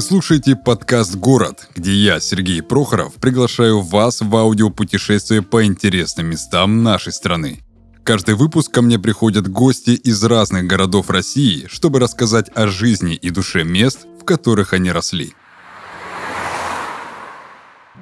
Вы слушаете подкаст «Город», где я, Сергей Прохоров, приглашаю вас в аудиопутешествие по интересным местам нашей страны. Каждый выпуск ко мне приходят гости из разных городов России, чтобы рассказать о жизни и душе мест, в которых они росли.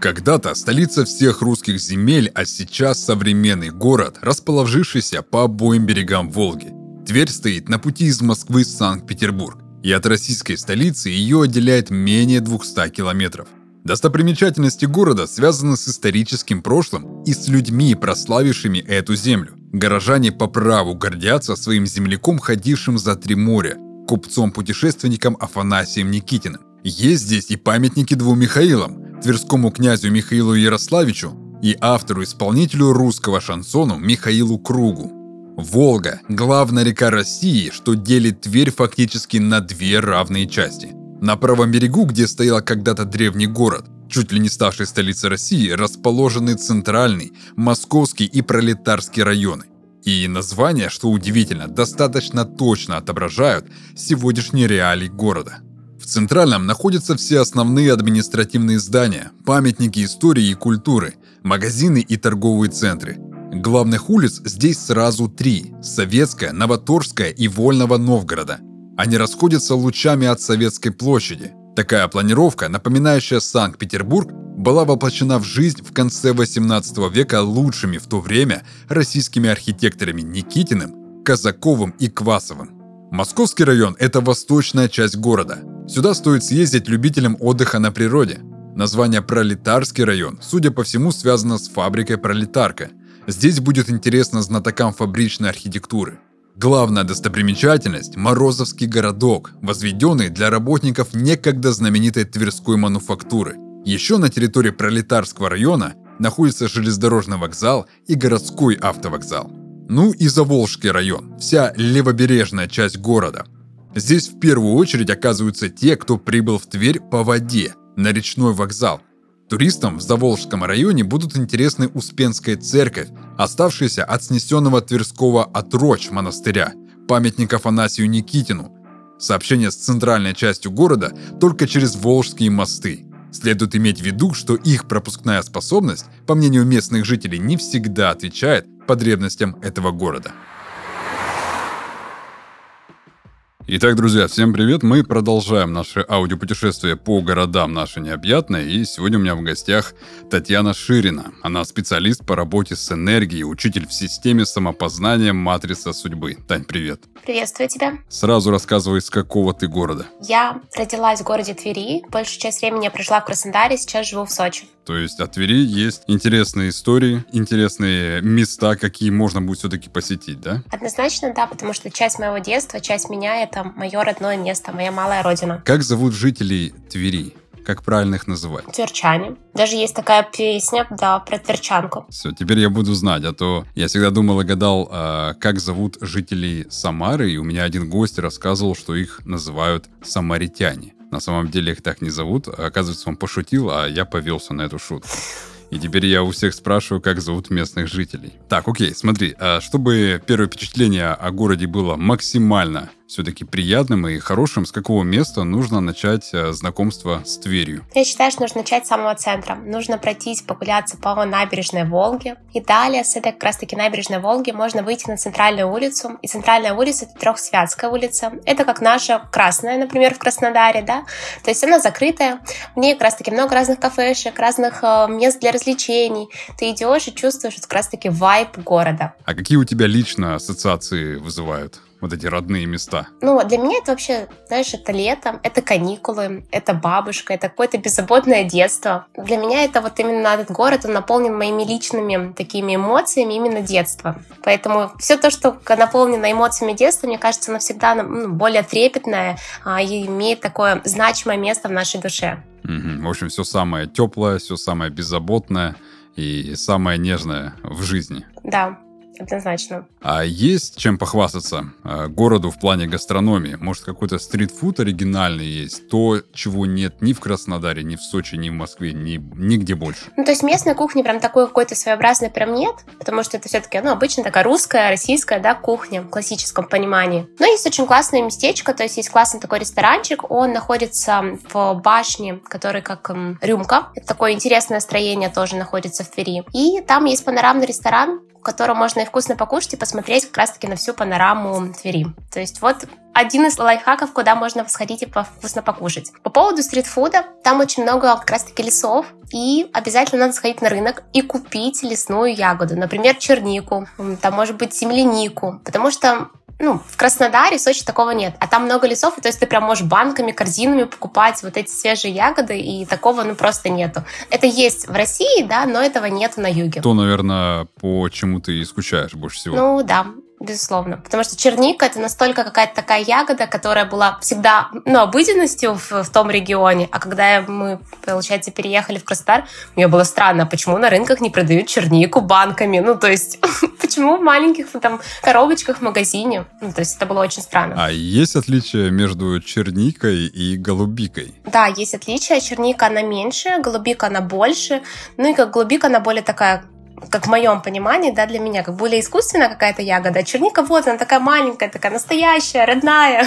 Когда-то столица всех русских земель, а сейчас современный город, расположившийся по обоим берегам Волги. Тверь стоит на пути из Москвы в Санкт-Петербург и от российской столицы ее отделяет менее 200 километров. Достопримечательности города связаны с историческим прошлым и с людьми, прославившими эту землю. Горожане по праву гордятся своим земляком, ходившим за три моря, купцом-путешественником Афанасием Никитиным. Есть здесь и памятники двум Михаилам, тверскому князю Михаилу Ярославичу и автору-исполнителю русского шансону Михаилу Кругу. Волга – главная река России, что делит Тверь фактически на две равные части. На правом берегу, где стоял когда-то древний город, чуть ли не ставший столицей России, расположены центральный, московский и пролетарский районы. И названия, что удивительно, достаточно точно отображают сегодняшние реалии города. В центральном находятся все основные административные здания, памятники истории и культуры, магазины и торговые центры – Главных улиц здесь сразу три – Советская, Новоторская и Вольного Новгорода. Они расходятся лучами от Советской площади. Такая планировка, напоминающая Санкт-Петербург, была воплощена в жизнь в конце 18 века лучшими в то время российскими архитекторами Никитиным, Казаковым и Квасовым. Московский район – это восточная часть города. Сюда стоит съездить любителям отдыха на природе. Название «Пролетарский район», судя по всему, связано с фабрикой «Пролетарка», Здесь будет интересно знатокам фабричной архитектуры. Главная достопримечательность – Морозовский городок, возведенный для работников некогда знаменитой Тверской мануфактуры. Еще на территории Пролетарского района находится железнодорожный вокзал и городской автовокзал. Ну и Заволжский район, вся левобережная часть города. Здесь в первую очередь оказываются те, кто прибыл в Тверь по воде, на речной вокзал, Туристам в Заволжском районе будут интересны Успенская церковь, оставшаяся от снесенного Тверского отрочь монастыря, памятник Афанасию Никитину. Сообщение с центральной частью города только через Волжские мосты. Следует иметь в виду, что их пропускная способность, по мнению местных жителей, не всегда отвечает потребностям этого города. Итак, друзья, всем привет. Мы продолжаем наше аудиопутешествие по городам нашей необъятной. И сегодня у меня в гостях Татьяна Ширина. Она специалист по работе с энергией, учитель в системе самопознания «Матрица судьбы». Тань, привет. Приветствую тебя. Сразу рассказывай, с какого ты города. Я родилась в городе Твери. Большую часть времени я прожила в Краснодаре, сейчас живу в Сочи. То есть от Твери есть интересные истории, интересные места, какие можно будет все-таки посетить, да? Однозначно, да, потому что часть моего детства, часть меня — это мое родное место, моя малая родина. Как зовут жителей Твери? Как правильно их называть? Тверчане. Даже есть такая песня, да, про тверчанку. Все, теперь я буду знать, а то я всегда думал и гадал, э, как зовут жителей Самары, и у меня один гость рассказывал, что их называют самаритяне. На самом деле их так не зовут. Оказывается, он пошутил, а я повелся на эту шутку. И теперь я у всех спрашиваю, как зовут местных жителей. Так, окей, смотри, а чтобы первое впечатление о городе было максимально все-таки приятным и хорошим, с какого места нужно начать э, знакомство с Тверью? Я считаю, что нужно начать с самого центра. Нужно пройтись, погуляться по набережной Волги. И далее с этой как раз-таки набережной Волги можно выйти на центральную улицу. И центральная улица — это Трехсвятская улица. Это как наша Красная, например, в Краснодаре, да? То есть она закрытая. В ней как раз-таки много разных кафешек, разных э, мест для развлечений. Ты идешь и чувствуешь как раз-таки вайб города. А какие у тебя лично ассоциации вызывают? Вот эти родные места? Ну, для меня это вообще, знаешь, это лето, это каникулы, это бабушка, это какое-то беззаботное детство. Для меня это вот именно этот город, он наполнен моими личными такими эмоциями именно детства. Поэтому все то, что наполнено эмоциями детства, мне кажется, навсегда ну, более трепетное а, и имеет такое значимое место в нашей душе. Угу. В общем, все самое теплое, все самое беззаботное и самое нежное в жизни. Да, однозначно. А есть чем похвастаться э, городу в плане гастрономии? Может, какой-то стритфуд оригинальный есть? То, чего нет ни в Краснодаре, ни в Сочи, ни в Москве, ни, нигде больше. Ну, то есть местной кухни прям такой какой-то своеобразной прям нет, потому что это все-таки, ну, обычно такая русская, российская, да, кухня в классическом понимании. Но есть очень классное местечко, то есть есть классный такой ресторанчик, он находится в башне, который как эм, рюмка. Это такое интересное строение тоже находится в Твери. И там есть панорамный ресторан, в котором можно и вкусно покушать, и посмотреть как раз-таки на всю панораму Твери. То есть вот один из лайфхаков, куда можно сходить и вкусно покушать. По поводу стритфуда, там очень много как раз-таки лесов, и обязательно надо сходить на рынок и купить лесную ягоду, например, чернику, там может быть землянику, потому что ну, в Краснодаре, в Сочи такого нет. А там много лесов, и то есть ты прям можешь банками, корзинами покупать вот эти свежие ягоды, и такого, ну, просто нету. Это есть в России, да, но этого нет на юге. То, наверное, по чему ты и скучаешь больше всего. Ну, да безусловно. Потому что черника это настолько какая-то такая ягода, которая была всегда ну, обыденностью в, в том регионе. А когда мы, получается, переехали в Краснодар, мне было странно, почему на рынках не продают чернику банками. Ну, то есть, почему в маленьких там коробочках в магазине? Ну, то есть, это было очень странно. А есть отличие между черникой и голубикой? Да, есть отличие. Черника, она меньше, голубика, она больше. Ну, и как голубика, она более такая как в моем понимании, да, для меня, как более искусственная какая-то ягода. А черника вот, она такая маленькая, такая настоящая, родная.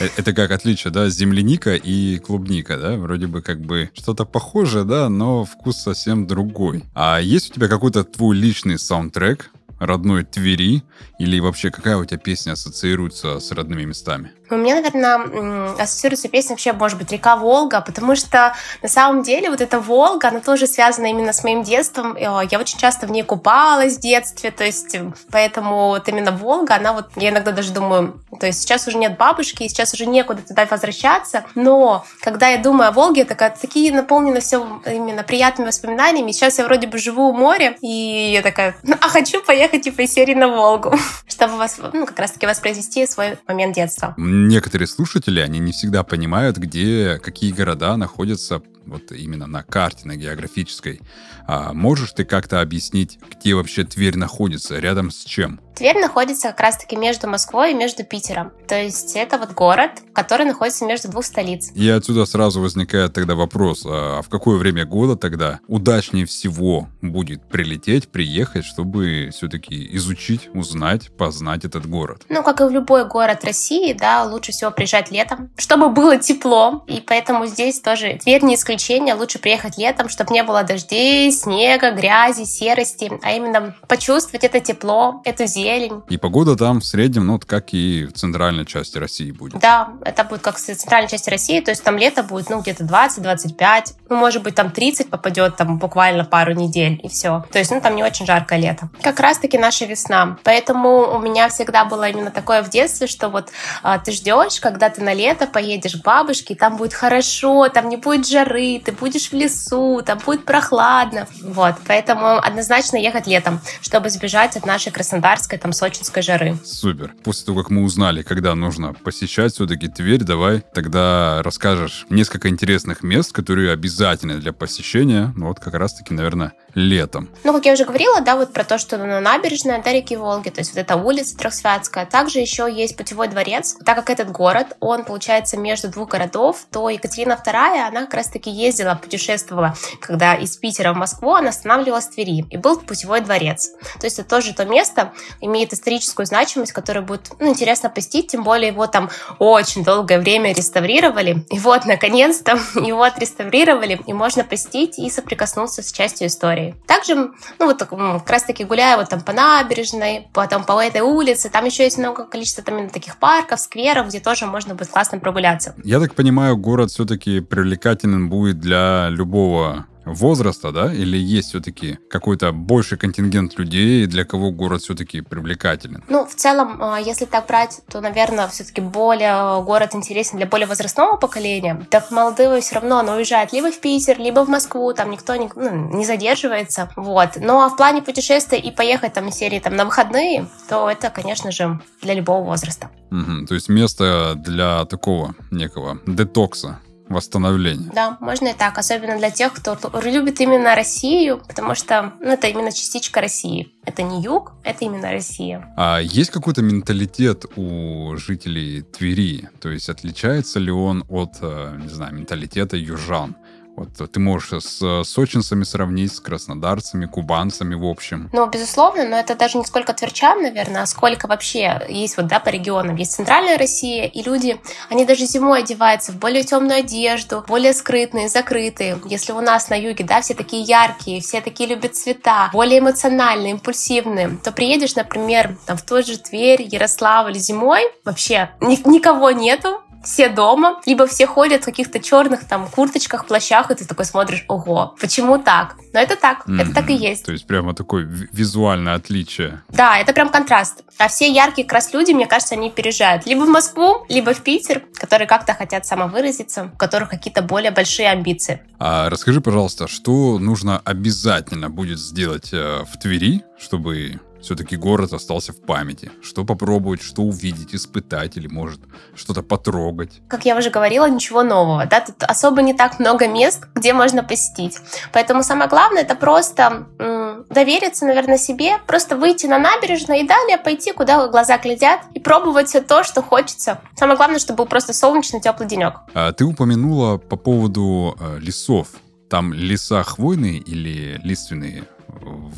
Э, это как отличие, да, земляника и клубника, да? Вроде бы как бы что-то похожее, да, но вкус совсем другой. А есть у тебя какой-то твой личный саундтрек, родной Твери? Или вообще какая у тебя песня ассоциируется с родными местами? У меня, наверное, ассоциируется песня вообще, может быть, «Река Волга», потому что на самом деле вот эта Волга, она тоже связана именно с моим детством. Я очень часто в ней купалась в детстве, то есть поэтому вот именно Волга, она вот, я иногда даже думаю, то есть сейчас уже нет бабушки, сейчас уже некуда туда возвращаться, но когда я думаю о Волге, так, такие наполнены все именно приятными воспоминаниями. Сейчас я вроде бы живу у моря, и я такая, а хочу поехать типа из серии на Волгу, чтобы вас, ну, как раз-таки воспроизвести свой момент детства. Некоторые слушатели, они не всегда понимают, где, какие города находятся вот именно на карте, на географической. А можешь ты как-то объяснить, где вообще Тверь находится, рядом с чем? Тверь находится как раз-таки между Москвой и между Питером. То есть это вот город, который находится между двух столиц. И отсюда сразу возникает тогда вопрос, а в какое время года тогда удачнее всего будет прилететь, приехать, чтобы все-таки изучить, узнать, познать этот город? Ну, как и в любой город России, да, лучше всего приезжать летом, чтобы было тепло. И поэтому здесь тоже Тверь не исключение. Лучше приехать летом, чтобы не было дождей, снега, грязи, серости, а именно почувствовать это тепло, эту зелень. И погода там в среднем, ну, как и в центральной части России будет. Да, это будет как в центральной части России, то есть там лето будет, ну, где-то 20-25, ну, может быть, там 30 попадет там буквально пару недель, и все. То есть, ну, там не очень жаркое лето. Как раз-таки наша весна. Поэтому у меня всегда было именно такое в детстве, что вот а, ты ждешь, когда ты на лето поедешь к бабушке, и там будет хорошо, там не будет жары, ты будешь в лесу, там будет прохладно, вот, поэтому однозначно ехать летом, чтобы сбежать от нашей краснодарской, там, сочинской жары. Супер. После того, как мы узнали, когда нужно посещать все-таки Тверь, давай тогда расскажешь несколько интересных мест, которые обязательны для посещения, ну вот как раз-таки, наверное, летом. Ну, как я уже говорила, да, вот про то, что на набережная до реки Волги, то есть вот эта улица Трехсвятская. Также еще есть путевой дворец. Так как этот город, он, получается, между двух городов, то Екатерина II, она как раз-таки ездила, путешествовала, когда из Питера в Москву, она останавливалась в Твери. И был путевой дворец. То есть это тоже то место, имеет историческую значимость, которое будет ну, интересно посетить, тем более его там очень долгое время реставрировали. И вот, наконец-то, его отреставрировали, и можно посетить и соприкоснуться с частью истории истории. Также, ну вот как раз таки гуляя вот там по набережной, потом по этой улице, там еще есть много количества там таких парков, скверов, где тоже можно будет классно прогуляться. Я так понимаю, город все-таки привлекателен будет для любого возраста, да, или есть все-таки какой-то больший контингент людей, для кого город все-таки привлекателен? Ну, в целом, а, если так брать, то, наверное, все-таки более город интересен для более возрастного поколения. Так молодые все равно, оно уезжает либо в Питер, либо в Москву, там никто не, ну, не задерживается, вот. Но ну, а в плане путешествия и поехать там из серии там на выходные, то это, конечно же, для любого возраста. Угу, то есть место для такого некого детокса восстановления. Да, можно и так, особенно для тех, кто любит именно Россию, потому что ну, это именно частичка России. Это не юг, это именно Россия. А есть какой-то менталитет у жителей Твери? То есть отличается ли он от, э, не знаю, менталитета южан? Вот ты можешь с сочинцами сравнить, с краснодарцами, кубанцами, в общем. Ну, безусловно, но это даже не сколько тверчан, наверное, а сколько вообще есть вот, да, по регионам. Есть центральная Россия, и люди, они даже зимой одеваются в более темную одежду, более скрытные, закрытые. Если у нас на юге, да, все такие яркие, все такие любят цвета, более эмоциональные, импульсивные, то приедешь, например, там, в тот же Тверь, Ярославль зимой, вообще ни- никого нету, все дома, либо все ходят в каких-то черных там курточках, плащах, и ты такой смотришь, ого, почему так? Но это так, mm-hmm. это так и есть. То есть прямо такое визуальное отличие. Да, это прям контраст. А все яркие как раз люди, мне кажется, они переезжают либо в Москву, либо в Питер, которые как-то хотят самовыразиться, у которых какие-то более большие амбиции. А расскажи, пожалуйста, что нужно обязательно будет сделать э, в Твери, чтобы все-таки город остался в памяти. Что попробовать, что увидеть, испытать или, может, что-то потрогать. Как я уже говорила, ничего нового. Да? Тут особо не так много мест, где можно посетить. Поэтому самое главное это просто м- довериться, наверное, себе, просто выйти на набережную и далее пойти, куда глаза глядят, и пробовать все то, что хочется. Самое главное, чтобы был просто солнечный, теплый денек. А ты упомянула по поводу э, лесов. Там леса хвойные или лиственные?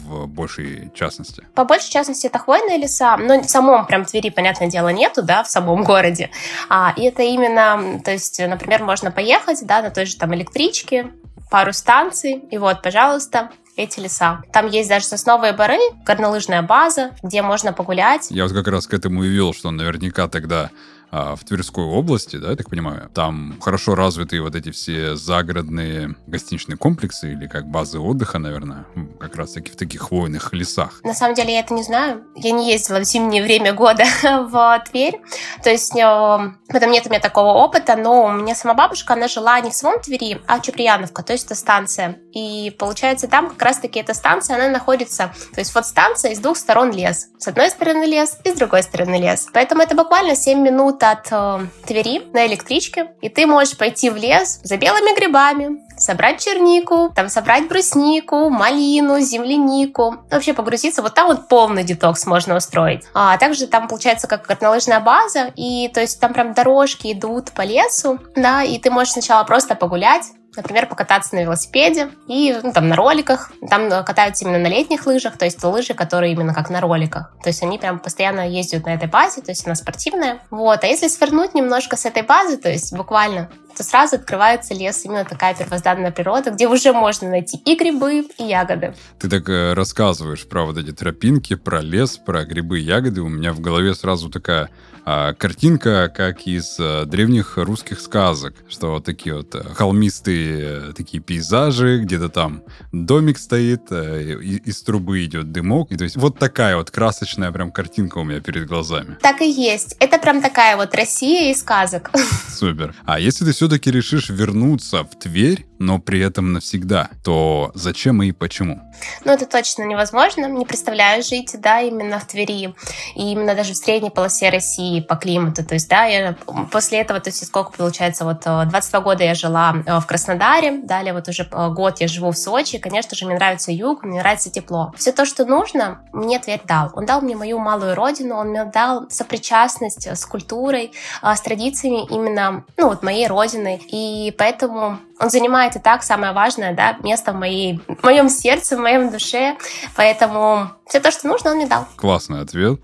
В большей частности? По большей частности, это хвойные леса, но в самом прям Твери, понятное дело, нету, да, в самом городе. А, и это именно, то есть, например, можно поехать, да, на той же там электричке, пару станций, и вот, пожалуйста, эти леса. Там есть даже сосновые бары, горнолыжная база, где можно погулять. Я вот как раз к этому и вел, что наверняка тогда в Тверской области, да, я так понимаю, там хорошо развитые вот эти все загородные гостиничные комплексы или как базы отдыха, наверное, как раз-таки в таких хвойных лесах. На самом деле я это не знаю. Я не ездила в зимнее время года в Тверь. То есть э, в этом нет у меня такого опыта, но у меня сама бабушка, она жила не в самом Твери, а Чуприяновка, то есть это станция. И получается там как раз-таки эта станция, она находится, то есть вот станция, из двух сторон лес. С одной стороны лес и с другой стороны лес. Поэтому это буквально 7 минут минут от э, Твери на электричке, и ты можешь пойти в лес за белыми грибами, собрать чернику, там собрать бруснику, малину, землянику, вообще погрузиться. Вот там вот полный детокс можно устроить. А также там получается как горнолыжная база, и то есть там прям дорожки идут по лесу, да, и ты можешь сначала просто погулять, например, покататься на велосипеде и ну, там на роликах. Там катаются именно на летних лыжах, то есть лыжи, которые именно как на роликах. То есть они прям постоянно ездят на этой базе, то есть она спортивная. Вот. А если свернуть немножко с этой базы, то есть буквально то сразу открывается лес, именно такая первозданная природа, где уже можно найти и грибы, и ягоды. Ты так э, рассказываешь про вот эти тропинки, про лес, про грибы и ягоды. У меня в голове сразу такая а, картинка, как из а, древних русских сказок, что вот такие вот э, холмистые такие пейзажи, где-то там домик стоит, и, из трубы идет дымок. И то есть вот такая вот красочная прям картинка у меня перед глазами. Так и есть. Это прям такая вот Россия из сказок. Супер. А если ты все-таки решишь вернуться в Тверь, но при этом навсегда, то зачем и почему? Ну, это точно невозможно. Не представляю жить, да, именно в Твери. И именно даже в средней полосе России по климату. То есть, да, я после этого, то есть, сколько получается, вот 22 э, года я жила э, в Краснодаре, далее вот уже э, год я живу в Сочи. Конечно же, мне нравится юг, мне нравится тепло. Все то, что нужно, мне Тверь дал. Он дал мне мою малую родину, он мне дал сопричастность с культурой, с традициями именно, ну, вот моей родины. И поэтому он занимает и так самое важное, да, место в, моей, в моем сердце, в моем душе. Поэтому все то, что нужно, он мне дал. Классный ответ.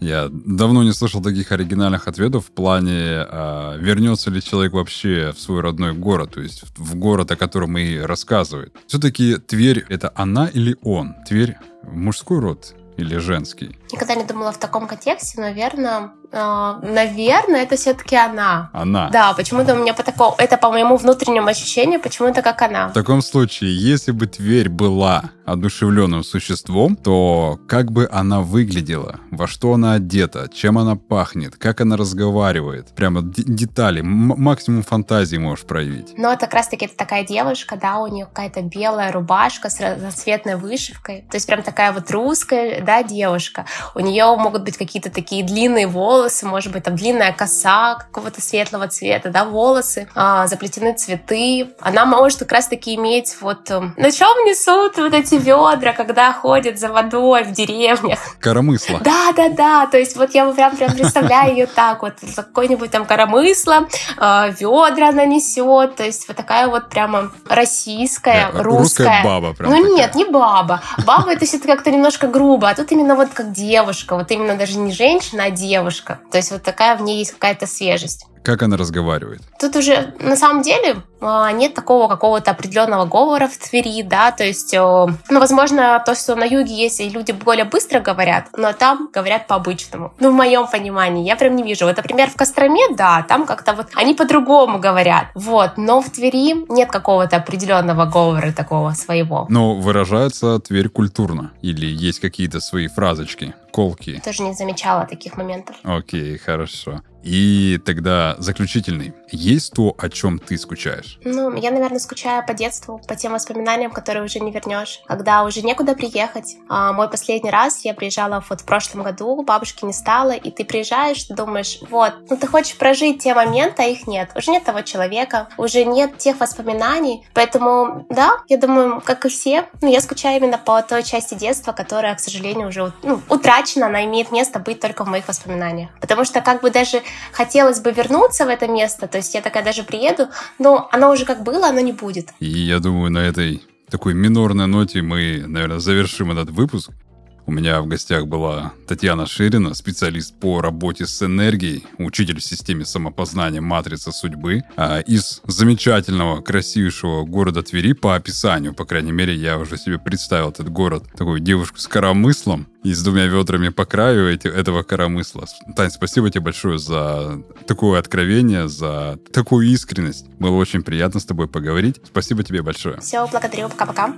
Я давно не слышал таких оригинальных ответов в плане, э, вернется ли человек вообще в свой родной город, то есть в город, о котором и рассказывает. Все-таки Тверь — это она или он? Тверь — мужской род или женский? Никогда не думала в таком контексте, наверное, э, наверное, это все-таки она. Она. Да, почему-то у меня по такому, это по моему внутреннему ощущению, почему-то как она. В таком случае, если бы Тверь была одушевленным существом, то как бы она выглядела, во что она одета, чем она пахнет, как она разговаривает, прямо детали, максимум фантазии можешь проявить. Но это как раз-таки это такая девушка, да, у нее какая-то белая рубашка с разноцветной вышивкой, то есть прям такая вот русская, да, девушка. У нее могут быть какие-то такие длинные волосы, может быть, там длинная коса какого-то светлого цвета, да, волосы, а, заплетены цветы. Она может как раз-таки иметь вот... Э, на чем несут вот эти ведра, когда ходят за водой в деревнях? Коромысла. Да, да, да. То есть вот я прям, прям представляю ее так вот. Какой-нибудь там коромысло, э, ведра она несет. То есть вот такая вот прямо российская, русская. русская баба прям Ну такая. нет, не баба. Баба это все как-то немножко грубо, а тут именно вот как девушка. Вот именно даже не женщина, а девушка. То есть вот такая в ней есть какая-то свежесть. Как она разговаривает? Тут уже на самом деле а, нет такого какого-то определенного говора в Твери, да, то есть, ну, возможно, то, что на юге есть, и люди более быстро говорят, но там говорят по-обычному. Ну, в моем понимании, я прям не вижу. Вот, например, в Костроме, да, там как-то вот они по-другому говорят, вот, но в Твери нет какого-то определенного говора такого своего. Но выражается Тверь культурно? Или есть какие-то свои фразочки, колки? Тоже не замечала таких моментов. Окей, хорошо. И тогда заключительный. Есть то, о чем ты скучаешь? Ну, я, наверное, скучаю по детству, по тем воспоминаниям, которые уже не вернешь. Когда уже некуда приехать. А, мой последний раз я приезжала вот в прошлом году, бабушки не стало, и ты приезжаешь, ты думаешь, вот, ну ты хочешь прожить те моменты, а их нет. Уже нет того человека, уже нет тех воспоминаний. Поэтому, да, я думаю, как и все, ну, я скучаю именно по той части детства, которая, к сожалению, уже ну, утрачена, она имеет место быть только в моих воспоминаниях. Потому что как бы даже хотелось бы вернуться в это место, то есть я такая даже приеду, но оно уже как было, оно не будет. И я думаю, на этой такой минорной ноте мы, наверное, завершим этот выпуск. У меня в гостях была Татьяна Ширина, специалист по работе с энергией, учитель в системе самопознания «Матрица судьбы» а, из замечательного, красивейшего города Твери по описанию, по крайней мере, я уже себе представил этот город, такую девушку с коромыслом и с двумя ведрами по краю эти, этого коромысла. Тань, спасибо тебе большое за такое откровение, за такую искренность. Было очень приятно с тобой поговорить. Спасибо тебе большое. Все, благодарю, пока-пока.